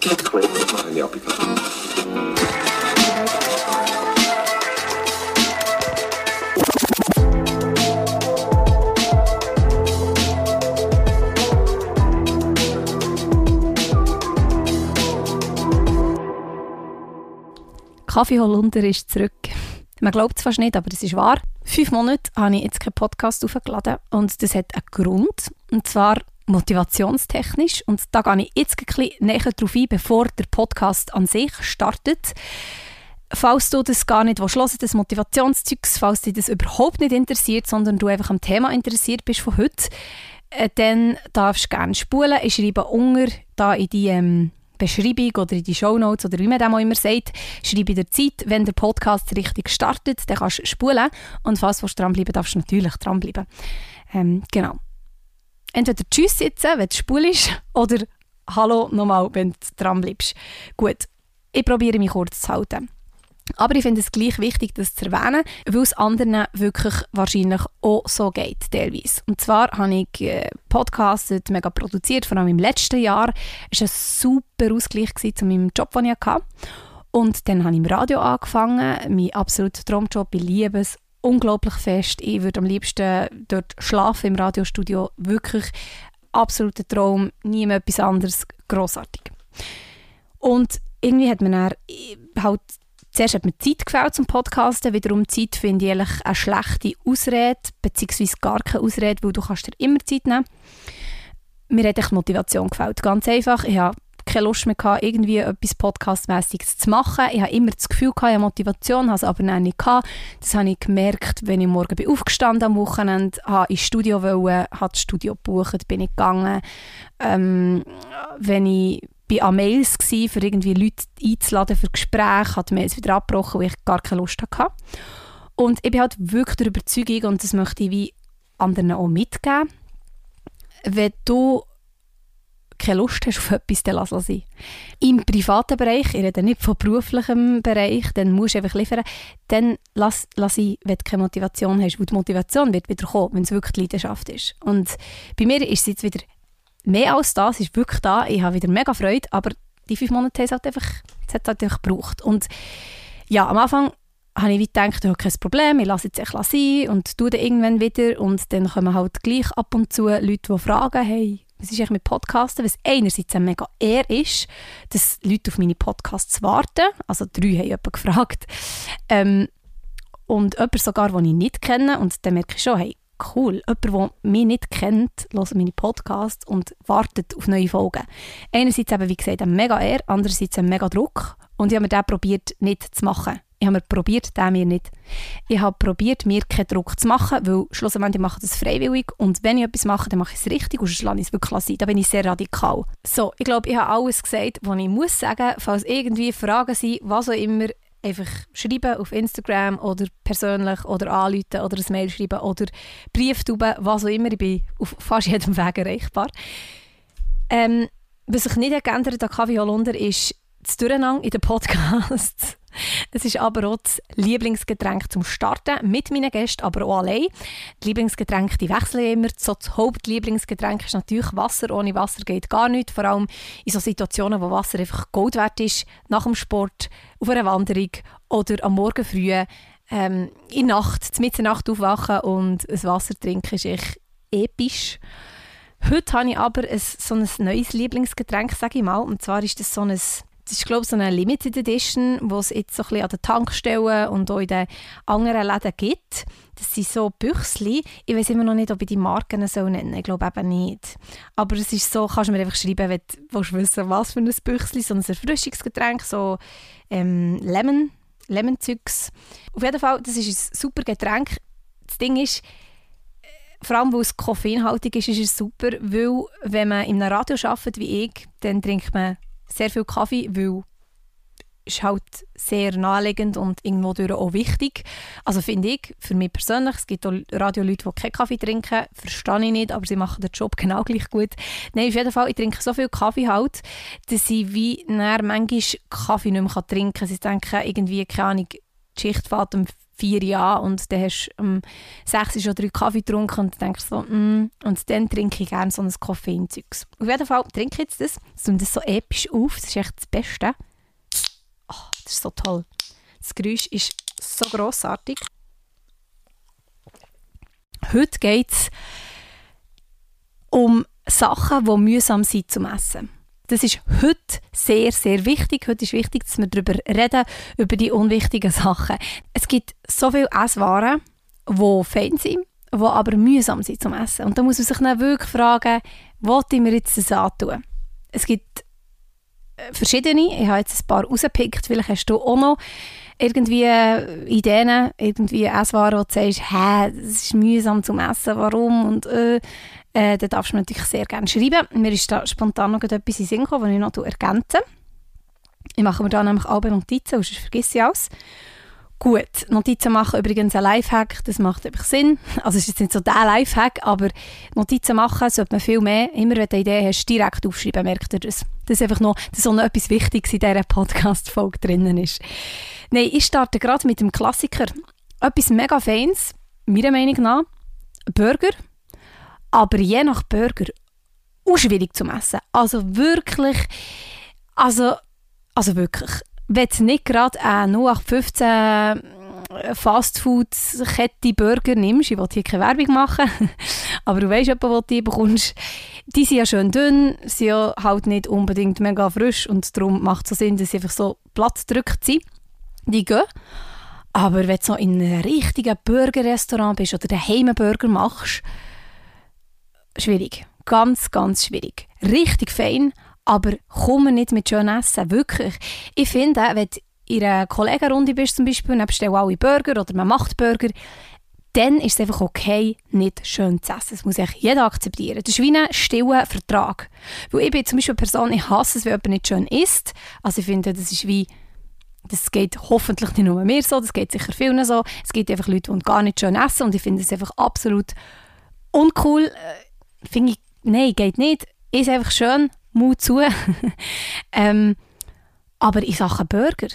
Die Applikation. Kaffee Holunder ist zurück. Man glaubt es fast nicht, aber es ist wahr. Fünf Monate habe ich jetzt keinen Podcast aufgeladen und das hat einen Grund. Und zwar motivationstechnisch. Und da gehe ich jetzt ein bisschen näher darauf ein, bevor der Podcast an sich startet. Falls du das gar nicht hören das Motivationszeugs, falls dich das überhaupt nicht interessiert, sondern du einfach am Thema interessiert bist von heute, äh, dann darfst du gerne spulen. Ich schreibe unter da in die ähm, Beschreibung oder in die Shownotes oder wie man dem auch immer sagt, schreibe in der Zeit, wenn der Podcast richtig startet, dann kannst du spulen und falls du dranbleiben darfst du natürlich dranbleiben. Ähm, genau. Entweder Tschüss sitzen, wenn du spulst, oder Hallo nochmal, wenn du dranbleibst. Gut, ich probiere mich kurz zu halten. Aber ich finde es gleich wichtig, das zu erwähnen, weil es anderen wirklich wahrscheinlich auch so geht, teilweise. Und zwar habe ich äh, podcastet, mega produziert, vor allem im letzten Jahr. Es war ein super Ausgleich zu meinem Job, den ich hatte. Und dann habe ich im Radio angefangen, mein absoluter Traumjob, ich liebe es unglaublich fest. Ich würde am liebsten dort schlafen im Radiostudio. Wirklich absoluter Traum, nie etwas anderes, grossartig. Und irgendwie hat man dann halt Zuerst hat mir Zeit gefällt zum Podcasten, wiederum Zeit finde ich eigentlich eine schlechte Ausrede, beziehungsweise gar keine Ausrede, weil du kannst dir immer Zeit nehmen. Mir hat echt Motivation gefällt, ganz einfach. Ich habe keine Lust mehr gehabt, irgendwie etwas Podcastmäßiges zu machen. Ich habe immer das Gefühl gehabt, ich habe Motivation, habe es aber nicht gehabt. Das habe ich gemerkt, wenn ich morgen bin aufgestanden am Wochenende, habe ins Studio wollen, habe das Studio gebucht, bin ich gegangen. Ähm, wenn ich bin an Mails gewesen, für irgendwie Leute einzuladen für Gespräche, hat Mails wieder abgebrochen, weil ich gar keine Lust hatte. Und ich bin halt wirklich der Überzeugung, und das möchte ich wie anderen auch mitgeben, wenn du keine Lust hast auf etwas, dann lass es sein. Im privaten Bereich, ich rede nicht von beruflichem Bereich, dann musst du einfach liefern, dann lass, lass sein, wenn du keine Motivation hast. Weil die Motivation wird wieder kommen, wenn es wirklich die Leidenschaft ist. Und bei mir ist es jetzt wieder mehr als das ist wirklich da. Ich habe wieder mega Freude, aber die fünf Monate haben halt einfach, es hat halt einfach gebraucht. Und ja, am Anfang habe ich gedacht, ich habe kein Problem, ich lasse jetzt echt sein und tue dann irgendwann wieder und dann kommen halt gleich ab und zu Leute, die fragen, hey, was ist eigentlich mit Podcasten? Was einerseits ein mega ehr ist, dass Leute auf meine Podcasts warten, also drei haben jemanden gefragt, ähm, und jemand sogar, den ich nicht kenne und dann merke ich schon, hey, cool. Jemand, der mich nicht kennt, hört meine Podcasts und wartet auf neue Folgen. Einerseits eben, wie gesagt, ein mega Ehr, andererseits ein mega Druck. Und ich habe mir den probiert nicht zu machen. Ich habe mir probiert, den mir nicht. Ich habe probiert, mir keinen Druck zu machen, weil schlussendlich mache ich das freiwillig und wenn ich etwas mache, dann mache ich es richtig und sonst lasse ich wirklich sein. Da bin ich sehr radikal. So, ich glaube, ich habe alles gesagt, was ich muss sagen. Falls irgendwie Fragen sind, was auch immer, einfach schreiben auf Instagram oder persönlich oder anrufen oder ein Mail schreiben oder Brief tauben, was auch immer. Ich bin auf fast jedem Weg erreichbar. Ähm, was sich nicht geändert an Kaffee Holunder ist das Durcheinander in den Podcasts. Es ist aber auch das Lieblingsgetränk zum Starten mit meinen Gästen, aber auch allein. Die Lieblingsgetränke die wechseln immer. So das Hauptlieblingsgetränk ist natürlich Wasser. Ohne Wasser geht gar nichts. Vor allem in so Situationen, wo Wasser einfach Gold wert ist, nach dem Sport, auf einer Wanderung oder am Morgen früh, ähm, in Nacht, mitten Nacht aufwachen und ein Wasser trinken ist echt episch. Heute habe ich aber ein, so ein neues Lieblingsgetränk, sage ich mal. Und zwar ist das so ein das ist glaube ich so eine Limited Edition, die es jetzt so ein bisschen an den Tankstellen und auch in den anderen Läden gibt. Das sind so Büchsli. Ich weiß immer noch nicht, ob ich die Marken so nennen Ich glaube eben nicht. Aber es ist so, kannst du mir einfach schreiben, wenn du wissen was für ein Büchsli, so ein Erfrischungsgetränk, so ähm, Lemon, Lemon-Zeugs. Auf jeden Fall, das ist ein super Getränk. Das Ding ist, äh, vor allem weil es koffeinhaltig ist, ist es super, weil wenn man in einem Radio arbeitet wie ich, dann trinkt man sehr viel Kaffee, weil ist halt sehr naheliegend und irgendwo auch wichtig. Also finde ich, für mich persönlich, es gibt auch Radioleute, die keinen Kaffee trinken, verstehe ich nicht, aber sie machen den Job genau gleich gut. Nein, auf jeden Fall, ich trinke so viel Kaffee halt, dass ich wie manchmal Kaffee nicht mehr trinken kann. Sie denken irgendwie, keine Ahnung, die Schicht fährt vier Jahren und dann hast du um sechs schon drei Kaffee getrunken und denkst so, mm, und dann trinke ich gerne so ein Koffeinzeugs. Auf jeden Fall trinke ich jetzt das, nimmt das so episch auf, das ist echt das Beste. Oh, das ist so toll. Das Geräusch ist so grossartig. Heute geht es um Sachen, die mühsam sind zum Essen. Das ist heute sehr, sehr wichtig. Heute ist wichtig, dass wir darüber reden, über die unwichtigen Sachen. Es gibt so viele Esswaren, die fein sind, die aber mühsam sind zum Essen. Und da muss man sich dann wirklich fragen, was ich mir jetzt das antun? Es gibt äh, verschiedene. Ich habe jetzt ein paar rausgepickt. Vielleicht hast du auch noch irgendwie Ideen, irgendwie Esswaren, wo du sagst, hä, das ist mühsam zum Essen, warum? Und äh, äh, dann darfst du mir natürlich sehr gerne schreiben. Mir ist da spontan noch etwas in Sinn gekommen, das ich noch ergänze. Ich mache mir da nämlich alle Notizen, sonst vergesse ich alles. Gut, Notizen machen übrigens ein Lifehack, das macht einfach Sinn. Also es ist jetzt nicht so der Lifehack, aber Notizen machen sollte man viel mehr. Immer wenn du eine Idee hast, direkt aufschreiben, merkt ihr das. Das ist einfach noch, dass so noch etwas Wichtiges in dieser Podcast-Folge drinnen ist. Nein, ich starte gerade mit dem Klassiker. Etwas mega Feins, meiner Meinung nach. Burger aber je nach Burger auch schwierig zu essen. Also wirklich, also, also wirklich, wenn du nicht gerade eine 0815 äh, Fastfood-Kette Burger nimmst, ich will hier keine Werbung machen, aber du weißt etwa, wo du die bekommst, die sind ja schön dünn, sind ja halt nicht unbedingt mega frisch und darum macht es so Sinn, dass sie einfach so platt gedrückt sind. Die gehen. Aber wenn du so in einem richtigen Burgerrestaurant bist oder daheim einen Burger machst, schwierig. Ganz, ganz schwierig. Richtig fein, aber komm nicht mit schön essen. Wirklich. Ich finde, wenn du in einer Kollegenrunde bist zum Beispiel und bestellst alle Burger oder man macht Burger, dann ist es einfach okay, nicht schön zu essen. Das muss eigentlich jeder akzeptieren. Das ist wie ein stiller Vertrag. Weil ich bin zum Beispiel eine Person, ich hasse es, wenn jemand nicht schön isst. Also ich finde, das ist wie, das geht hoffentlich nicht nur mir so, das geht sicher vielen so. Es gibt einfach Leute, die gar nicht schön essen und ich finde es einfach absolut uncool äh, finde ich, nein, geht nicht. Ist einfach schön, Mut zu. ähm, aber in Sachen Burger,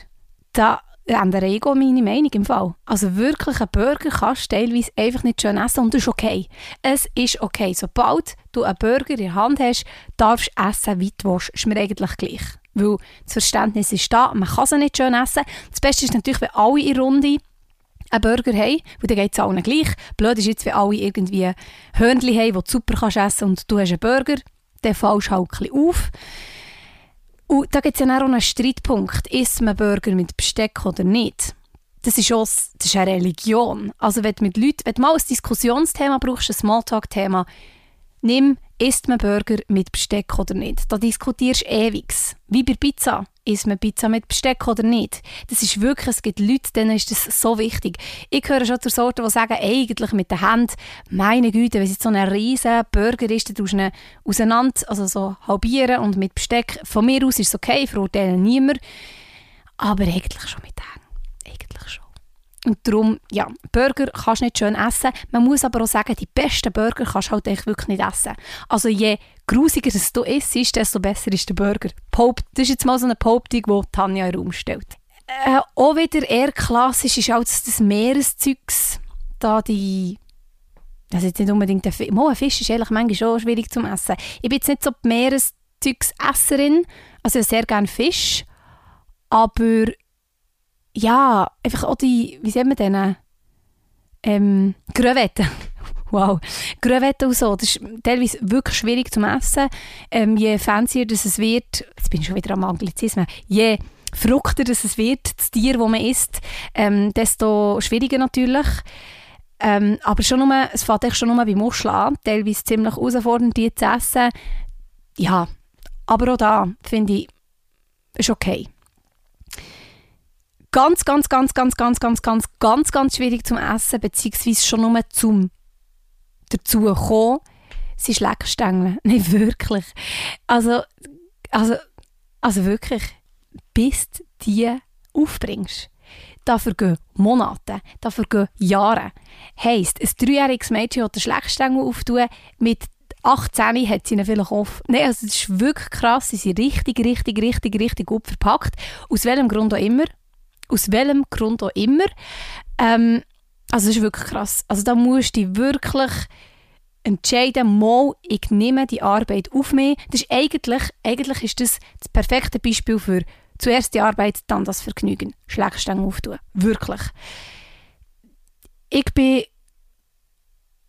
da ändere ich auch meine Meinung im Fall. Also wirklich, ein Burger kannst du teilweise einfach nicht schön essen und das ist okay. Es ist okay. Sobald du einen Burger in der Hand hast, darfst du essen, wie du willst. Ist mir eigentlich gleich. Weil das Verständnis ist da, man kann sie nicht schön essen. Das Beste ist natürlich, wenn alle in Runde einen Burger haben, weil dann geht es allen gleich. Blöd ist jetzt, wenn alle irgendwie Hörnchen haben, die du super kannst essen und du hast einen Burger, dann fallst du halt ein bisschen auf. Und da gibt es ja auch einen Streitpunkt, isst man Burger mit Besteck oder nicht? Das ist, auch, das ist eine Religion. Also wenn du mit Leuten, wenn du mal ein Diskussionsthema brauchst, ein Smalltalk-Thema, nimm, isst man Burger mit Besteck oder nicht? Da diskutierst du ewig. Wie bei Pizza isst man Pizza mit Besteck oder nicht? Das ist wirklich, es gibt Leute, denen ist das so wichtig. Ich gehöre schon zur Sorte, die sagen, eigentlich mit der Hand, meine Güte, wenn es so ein riesen Burger ist, dann tust du auseinander, also so halbieren und mit Besteck, von mir aus ist es okay, ich verurteile niemand, aber eigentlich schon mit der Hand. Eigentlich. Und darum, ja, Burger kannst du nicht schön essen. Man muss aber auch sagen, die besten Burger kannst du halt echt wirklich nicht essen. Also je grusiger du isst, desto besser ist der Burger. Pope, das ist jetzt mal so eine Behauptung, die Tanja in den Raum stellt. Äh, auch wieder eher klassisch ist auch das, das Meereszeugs. Da die also jetzt nicht unbedingt ein Fisch. Mal, ein Fisch ist eigentlich manchmal schon schwierig zu essen. Ich bin jetzt nicht so die Meereszeuggesesserin. Also ich sehr gerne Fisch. Aber ja, einfach auch die, wie sehen wir denn? Ähm, Crevetten. Wow. Crevetten und so, das ist teilweise wirklich schwierig zu essen. Ähm, je fancier das es wird, jetzt bin ich schon wieder am Anglizismen, je fruchter das es wird, das Tier, das man isst, ähm, desto schwieriger natürlich. Ähm, aber schon nur, es fängt schon nur bei Muscheln an, teilweise ziemlich herausfordernd, die zu essen. Ja, aber auch da finde ich, ist okay. Ganz, ganz, ganz, ganz, ganz, ganz, ganz, ganz, ganz schwierig zum Essen, beziehungsweise schon nur zum dazu kommen, sind Schleckstängel. Nicht wirklich. Also, also, also wirklich, bis du die aufbringst. Dafür gehen Monate, dafür gehen Jahre. Heisst, ein dreijähriges Mädchen hat den Schleckstängel auftun, mit 18 hat sie ihn vielleicht auf. Nein, also das ist wirklich krass. Sie sind richtig, richtig, richtig, richtig gut verpackt. Aus welchem Grund auch immer aus welchem Grund auch immer. Ähm, also das ist wirklich krass. Also da musst du wirklich entscheiden, mal, ich nehme die Arbeit auf mich. Das ist eigentlich, eigentlich ist das das perfekte Beispiel für zuerst die Arbeit, dann das Vergnügen. Schlägstangen auftun. Wirklich. Ich bin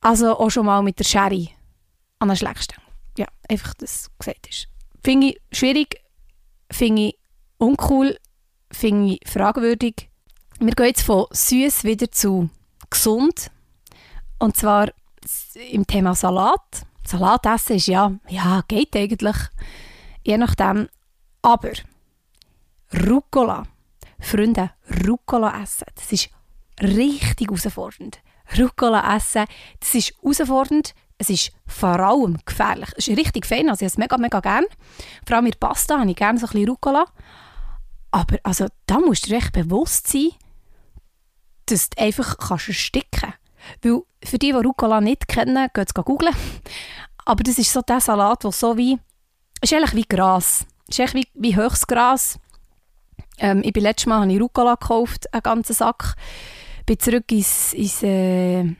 also auch schon mal mit der Sherry an einer Schlägstange. Ja, einfach, dass gesagt ist. Finde ich schwierig, finde ich uncool, finde ich fragwürdig. Wir gehen jetzt von süß wieder zu gesund. Und zwar im Thema Salat. Salat essen ist ja, ja, geht eigentlich. Je nachdem. Aber Rucola. Freunde, Rucola essen, das ist richtig herausfordernd. Rucola essen, das ist herausfordernd. Es ist vor allem gefährlich. Es ist richtig fein, also ich esse es mega, mega gerne. Vor allem mit Pasta habe ich gerne so ein bisschen Rucola. Aber also, da musst du dir echt bewusst sein, dass du einfach kannst ersticken kannst. Weil für die, die Rucola nicht kennen, geht es googeln. Aber das ist so der Salat, der so wie, ist eigentlich wie Gras. Ist eigentlich wie, wie Höchstgras. Ähm, ich bin letztes Mal habe ich Rucola gekauft, einen ganzen Sack. Bin zurück ins, ins, äh,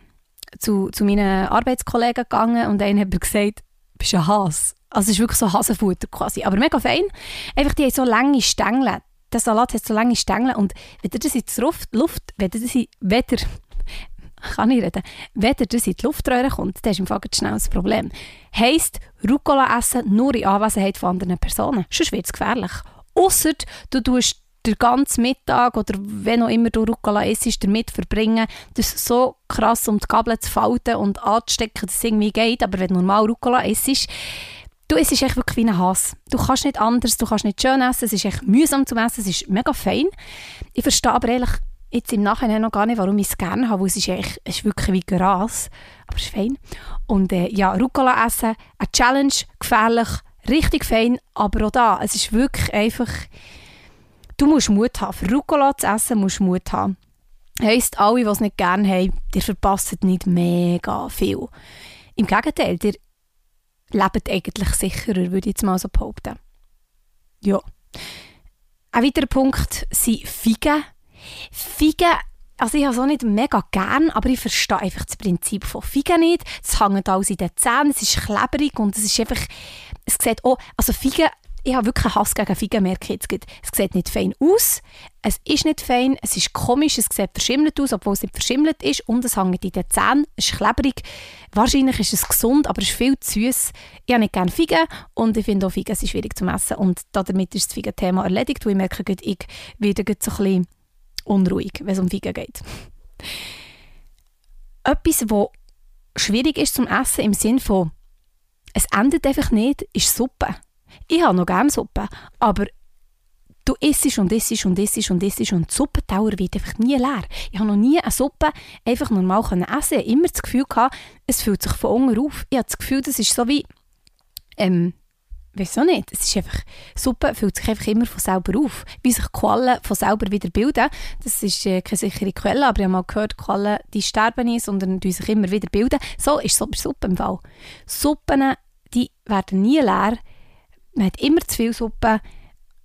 zu, zu meinen Arbeitskollegen gegangen und einer hat mir gesagt, du bist ein Hase. Also es ist wirklich so Hasenfutter quasi. Aber mega fein. Einfach, die haben so lange Stängel. Der Salat hat so lange Stängel und wenn das in die Luft, Luft wenn das in, weder, kann ich reden, wenn das in die Luftröhre kommt, dann ist im Fall schnell das Problem. Heisst, Rucola essen nur in Anwesenheit von anderen Personen. Sonst wird es gefährlich. Ausser du tust den ganzen Mittag oder wenn auch immer du Rucola isst, damit verbringen, das so krass um die Kabel zu falten und anzustecken, dass es irgendwie geht. Aber wenn du normal Rucola isst, du isst echt wirklich wie ein Hass. Du kannst nicht anders, du kannst nicht schön essen, es ist echt mühsam zu essen, es ist mega fein. Ich verstehe aber ehrlich jetzt im Nachhinein noch gar nicht, warum ich es gerne habe, weil es ist, echt, es ist wirklich wie Gras, aber es ist fein. Und äh, ja, Rucola essen, eine Challenge, gefährlich, richtig fein, aber auch da, es ist wirklich einfach Du musst Mut haben. Für Rucola zu essen musst du Mut haben. Heisst, alle, die es nicht gerne haben, die verpassen nicht mega viel. Im Gegenteil, ihr lebt eigentlich sicherer, würde ich jetzt mal so behaupten. Ja. Ein weiterer Punkt sind Figen. Figen, also ich habe es auch nicht mega gern, aber ich verstehe einfach das Prinzip von Figen nicht. Es hängt alles in den Zähnen, es ist klebrig und es ist einfach, es sieht auch, also Figen ich habe wirklich Hass gegen jetzt. Es sieht nicht fein aus, es ist nicht fein, es ist komisch, es sieht verschimmelt aus, obwohl es nicht verschimmelt ist und es hängt in den Zähnen, es ist klebrig. Wahrscheinlich ist es gesund, aber es ist viel zu süß. Ich habe nicht gerne Figen und ich finde auch Figen sind schwierig zu essen und damit ist das Figen-Thema erledigt, weil ich merke, ich werde so ein bisschen unruhig, wenn es um Figen geht. Etwas, was schwierig ist zum Essen im Sinne von es endet einfach nicht, ist Suppe. Ich habe noch gerne Suppe, aber du isst und isst und isst und isst und die Suppentauer wird einfach nie leer. Ich habe noch nie eine Suppe einfach normal essen können. Ich habe immer das Gefühl gehabt, es fühlt sich von unten auf. Ich habe das Gefühl, das ist so wie, ähm, auch nicht, es ist einfach, Suppe fühlt sich einfach immer von selber auf. Wie sich Quallen von selber wieder bilden, das ist äh, keine sichere Quelle, aber ich habe mal gehört, Quallen, die sterben nicht, sondern die sich immer wieder bilden. So ist es so bei Suppen im Fall. Suppen, die werden nie leer, man hat immer zu viel Suppe.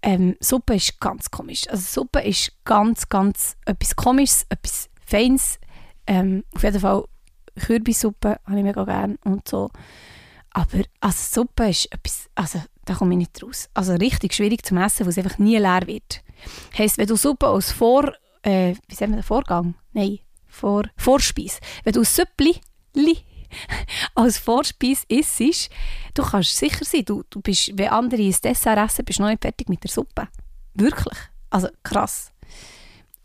Ähm, Suppe ist ganz komisch. Also Suppe ist ganz, ganz etwas Komisches, etwas Feines. Ähm, auf jeden Fall Kürbissuppe habe ich mega gerne und so. Aber also Suppe ist etwas, also da komme ich nicht raus. Also richtig schwierig zu essen, weil es einfach nie leer wird. Heißt, wenn du Suppe aus Vor, äh, wie sagen wir, Vorgang? Nein, Vor, Vorspeis. Wenn du Süppli als Vorspeise isst, du kannst sicher sein, du, du bist, wenn andere ein Dessert essen, bist du noch nicht fertig mit der Suppe. Wirklich. Also krass.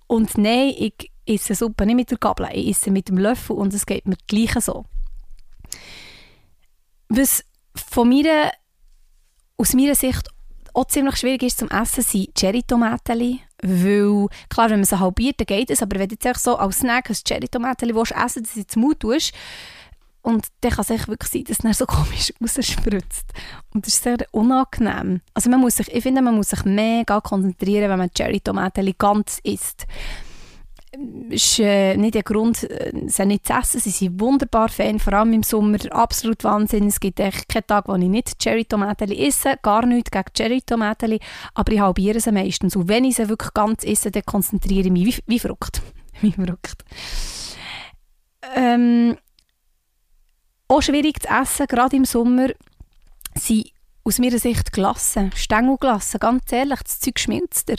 Und nein, ich esse Suppe nicht mit der Gabel, ich esse mit dem Löffel und es geht mir gleich so. Was von mir, aus meiner Sicht auch ziemlich schwierig ist zum Essen, sind Cherry-Tomaten. Weil, klar, wenn man sie halbiert, dann geht es, aber wenn du jetzt so als Snack ein Cherry-Tomaten essen dass du ins Mund tust, und dann kann es wirklich sein, dass es so komisch rausspritzt. Und das ist sehr unangenehm. Also man muss sich, ich finde, man muss sich mega konzentrieren, wenn man Cherry-Tomaten ganz isst. ist äh, nicht der Grund, äh, sie nicht zu essen. Sie sind wunderbar Fan, vor allem im Sommer. Absolut Wahnsinn. Es gibt echt keinen Tag, wo ich nicht Cherry-Tomaten esse. Gar nichts gegen Cherry-Tomaten. Aber ich halbiere sie meistens. Und wenn ich sie wirklich ganz esse, dann konzentriere ich mich wie, wie verrückt. Wie verrückt. Ähm, auch schwierig zu essen, gerade im Sommer, sind aus meiner Sicht Glassen, Stängelglassen, ganz ehrlich, das Zeug schmilzt dir.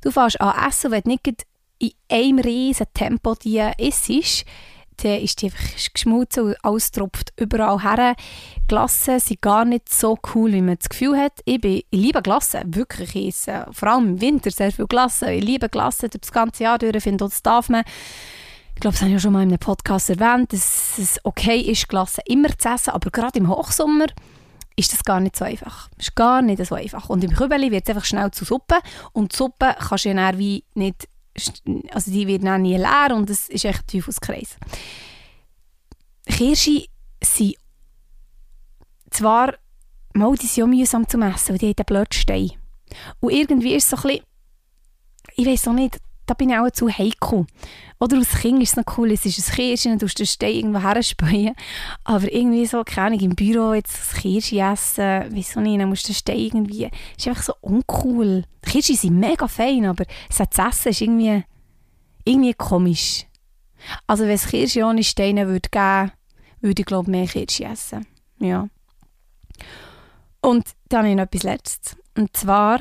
Du fährst an essen, wenn du nicht in einem riesen Tempo die isst, dann ist die einfach geschmolzen und alles tropft überall her. Glassen sind gar nicht so cool, wie man das Gefühl hat. Ich, bin, ich liebe Glassen, wirklich. Ich vor allem im Winter sehr viel Glassen. Ich liebe Glassen das ganze Jahr durch. Finde, das darf man. Ich glaube, das habe ich schon mal in einem Podcast erwähnt, dass es okay ist, Glassen immer zu essen, aber gerade im Hochsommer ist das gar nicht so einfach. Ist gar nicht so einfach. Und im Kübeli wird es einfach schnell zu Suppe und die Suppe kannst du ja dann wie nicht, also die wird dann nie leer und es ist echt ein Teufelskreis. Kirsche sind zwar mal die sind mühsam zu messen, weil die haben einen blöden Stein. Und irgendwie ist es so ein bisschen, ich weiß auch nicht, da bin ich auch zu heikel. Oder als Kind ist es noch cool, es ist ein Kirschen, du musst den Stein irgendwo herspähen. Aber irgendwie so, keine Ahnung, im Büro jetzt ein Kirsche essen, wieso nicht, dann musst du den Stein irgendwie, ist einfach so uncool. Kirsche sind mega fein, aber zu essen ist irgendwie, irgendwie komisch. Also wenn es Kirsche ohne Steine würde geben, würde ich glaube mehr Kirsche essen. Ja. Und dann habe ich noch etwas Letztes. Und zwar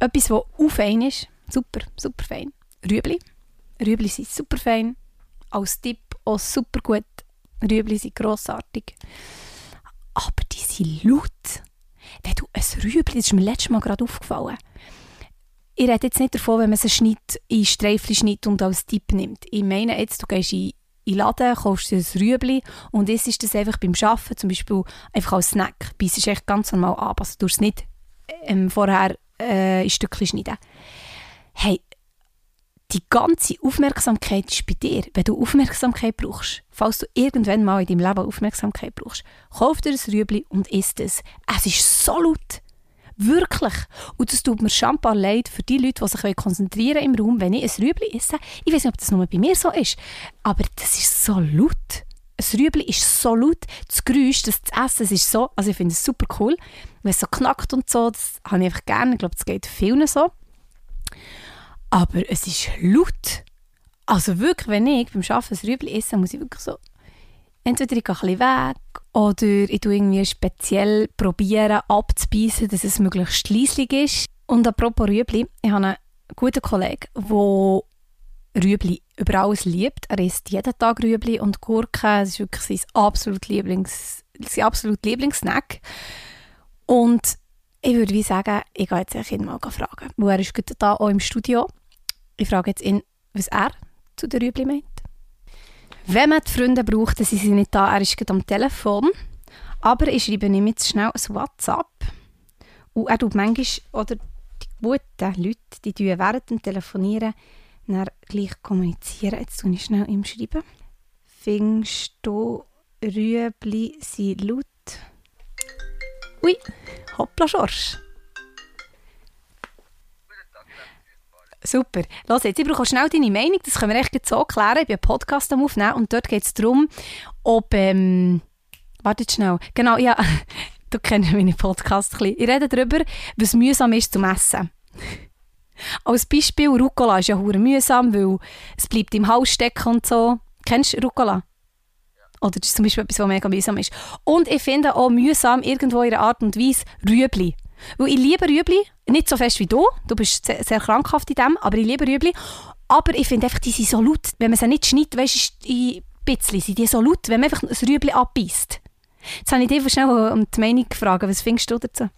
etwas, das auch fein ist. Super, super fein. Rüebli. Rüebli sind super fein. Als Tipp auch super gut. Rüebli sind grossartig. Aber die sind laut. Wenn du ein Rüebli, das ist mir letztes Mal gerade aufgefallen, ich rede jetzt nicht davon, wenn man es schneidet, in Streifen schneidet und als Tipp nimmt. Ich meine jetzt, du gehst in in den Laden, kaufst dir ein Rüebli und isst das einfach beim Arbeiten, zum Beispiel einfach als Snack. Beißt es echt ganz normal ab, also du es nicht ähm, vorher äh, in Stückchen schneiden. Hey, die ganze Aufmerksamkeit ist bei dir. Wenn du Aufmerksamkeit brauchst, falls du irgendwann mal in deinem Leben Aufmerksamkeit brauchst, kauf dir ein Rüebli und isst es. Es ist so laut. Wirklich. Und das tut mir schambar leid für die Leute, die sich konzentrieren im Raum, wenn ich ein Rüebli esse. Ich weiß nicht, ob das nur bei mir so ist, aber das ist so laut. Ein Rüebli ist so laut. Das Geräusch, das zu essen, das ist so, also ich finde es super cool. Wenn es so knackt und so, das habe ich einfach gerne. Ich glaube, das geht vielen so. Aber es ist laut. Also wirklich, wenn ich beim Arbeiten ein Rüebli esse, muss ich wirklich so entweder ich gehe ein weg oder ich tue irgendwie speziell probieren abzubeißen, dass es möglichst leislich ist. Und apropos Rüebli, ich habe einen guten Kollegen, der Rüebli über alles liebt. Er isst jeden Tag Rüebli und Gurken. Es ist wirklich sein absolut Lieblings, sein absolut Lieblingssnack. Und ich würde wie sagen, ich gehe jetzt ihn mal fragen. Wo er ist da auch im Studio. Ich frage jetzt ihn, was er zu der Rüebli meint. Wenn man die Freunde braucht, dann sind sie nicht da, er ist gerade am Telefon. Aber ich schreibe ihm jetzt schnell ein WhatsApp. Und er tut manchmal, oder die guten Leute, die tun während dem Telefonieren dann gleich kommunizieren. Jetzt tue ich schnell ihm schreiben. Findest du Rüebli sind laut? Ui, hoppla Schorsch. Super. Los jetzt, ich brauche schnell deine Meinung, das können wir echt so klären. Ich bin einen Podcast am Aufnehmen und dort geht es darum, ob, ähm, wartet schnell, genau, ja, du kennst meine Podcast ein bisschen. Ich rede darüber, was mühsam ist zum Essen. Als Beispiel, Rucola ist ja hure mühsam, weil es bleibt im Haus stecken und so. Kennst du Rucola? Oder das ist zum Beispiel etwas, was mega mühsam ist. Und ich finde auch mühsam irgendwo in einer Art und Weise Rüebli. Weil ich liebe Rüebli, nicht so fest wie du, du bist sehr, sehr krankhaft in dem, aber ich liebe Rüebli. Aber ich finde einfach, die sind so laut. Wenn man sie nicht schneidet, weißt du, ein bisschen sind die so laut, wenn man einfach ein Rüebli abbeißt. Jetzt habe ich dich schnell um die Meinung gefragt, was findest du dazu? Ja,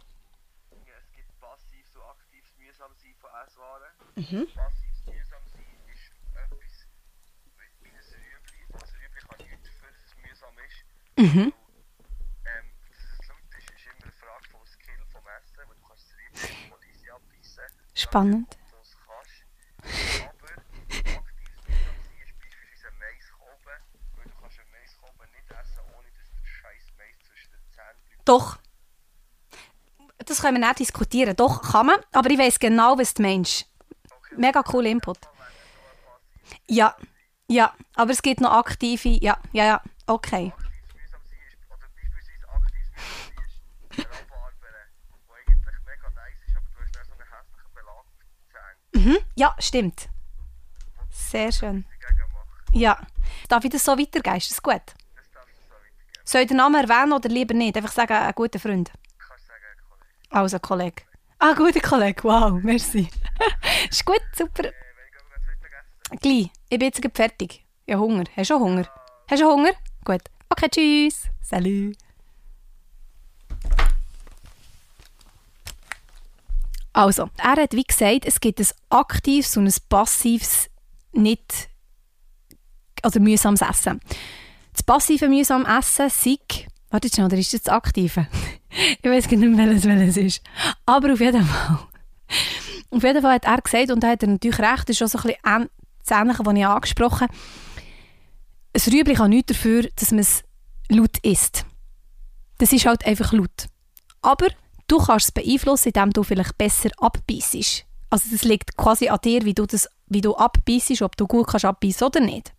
es gibt passives und aktives Mühsamsein von Esswaren. Mhm. Passives Mühsamsein ist etwas wie ein Rüebli. Das Rüebli kann nichts dafür, dass es mühsam ist. Mhm. Ähm, dass es laut ist, ist immer eine Frage vom Skill, vom Essen, weil du kannst das Rüebli von easy abbeißen. Spannend. Du es kannst. Aber aktives Mühsamsein ist beispielsweise ein Maiskolben, weil du kannst einen Maiskolben nicht essen, ohne dass der scheiß Mais zwischen den Zähnen bleibt. Doch. Das können wir nicht diskutieren. Doch, kann man. Aber ich weiß genau, was du meinst. Mega cooler Input. Ja, ja. Aber es gibt noch aktive. Ja, ja, ja. Okay. aktives Mühsamsein ist, oder beispielsweise aktives Mühsamsein ist Rabarbern, wo eigentlich mega nice ist, aber du hast dann so einen hässlichen Belag auf den Zähnen. Mhm. Ja, stimmt. Sehr schön. Ja. Darf ich das so weitergeben? Ist das gut? Soll ich den Namen erwähnen oder lieber nicht? Einfach sagen, ein guter Freund. Also, Kollege. Ah, guter Kollege. Wow, merci. ist gut, super. Gleich. Ich bin jetzt fertig. Ja, Hunger. Hast du Hunger? Hast du Hunger? Gut. Okay, tschüss. Salut. Also, er hat wie gesagt, es gibt ein aktives und ein passives, nicht, also mühsames Essen. Das passive mühsame Essen sei, warte schnell, oder ist das das aktive? ich weiß nicht mehr, welches, welches ist. Aber auf jeden Fall. Auf jeden Fall hat er gesagt, und da hat er natürlich recht, das ist auch so ein bisschen das Ähnliche, was ich angesprochen habe, ein Rüebli kann nichts dafür, dass man es laut isst. Das ist halt einfach laut. Aber du kannst es beeinflussen, indem du vielleicht besser abbeißt. Also das liegt quasi an dir, wie du, das, wie du abbeißt, ob du gut kannst abbeißen oder nicht.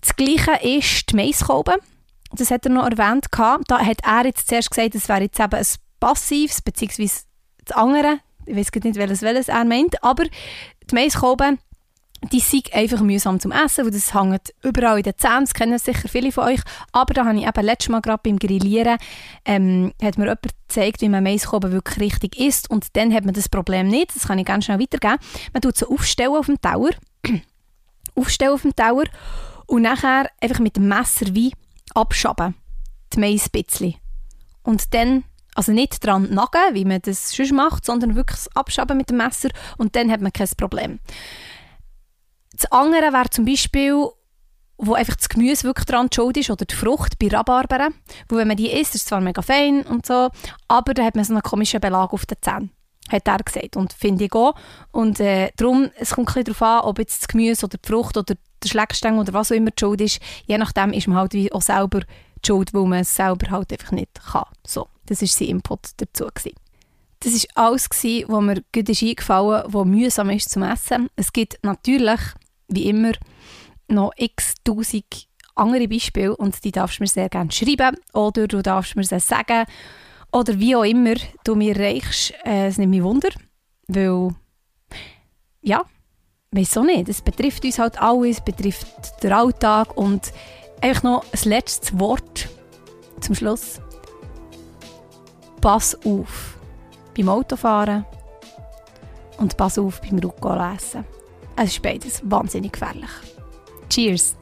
Das Gleiche ist die Maiskolben. Das hat er noch erwähnt. Da hat er jetzt zuerst gesagt, es wäre jetzt eben ein passives, beziehungsweise das andere. Ich weiß nicht, welches, welches er meint. Aber die Maiskolben, die sind einfach mühsam zum Essen, weil das hängt überall in den Zähnen, das kennen sicher viele von euch. Aber da habe ich eben letztes Mal gerade beim Grillieren, ähm, hat mir jemand gezeigt, wie man Maiskolben wirklich richtig isst und dann hat man das Problem nicht, das kann ich ganz schnell weitergeben. Man tut sie aufstellen auf dem Tower, aufstellen auf dem Tower und nachher einfach mit dem Messer wie abschaben, die Mais ein bisschen. Und dann, also nicht dran nagen, wie man das sonst macht, sondern wirklich abschaben mit dem Messer und dann hat man kein Problem. Das andere wäre zum Beispiel, wo einfach das Gemüse wirklich dran schuld ist, oder die Frucht bei Rhabarberen. Wo wenn man die isst, ist es zwar mega fein und so, aber da hat man so einen komischen Belag auf den Zähnen. Hat er gesagt. Und finde ich auch. Und äh, darum, es kommt ein darauf an, ob jetzt das Gemüse oder die Frucht oder der Schleckstängel oder was auch immer die Schuld ist. Je nachdem ist man halt wie auch selber die Schuld, weil man es selber halt einfach nicht kann. So, das war sein Input dazu. Gewesen. Das war alles, was mir gut ist eingefallen was mühsam ist zum Essen. Es gibt natürlich, wie immer, noch x tausend andere Beispiele und die darfst du mir sehr gerne schreiben oder du darfst mir sie sagen oder wie auch immer du mir reichst. Äh, es nimmt mich Wunder, weil ja, auch nicht, es betrifft uns halt alles, es betrifft den Alltag und einfach noch ein letztes Wort zum Schluss. Pass auf beim Autofahren und pass auf beim Rucola essen. Es ist beides wahnsinnig gefährlich. Cheers!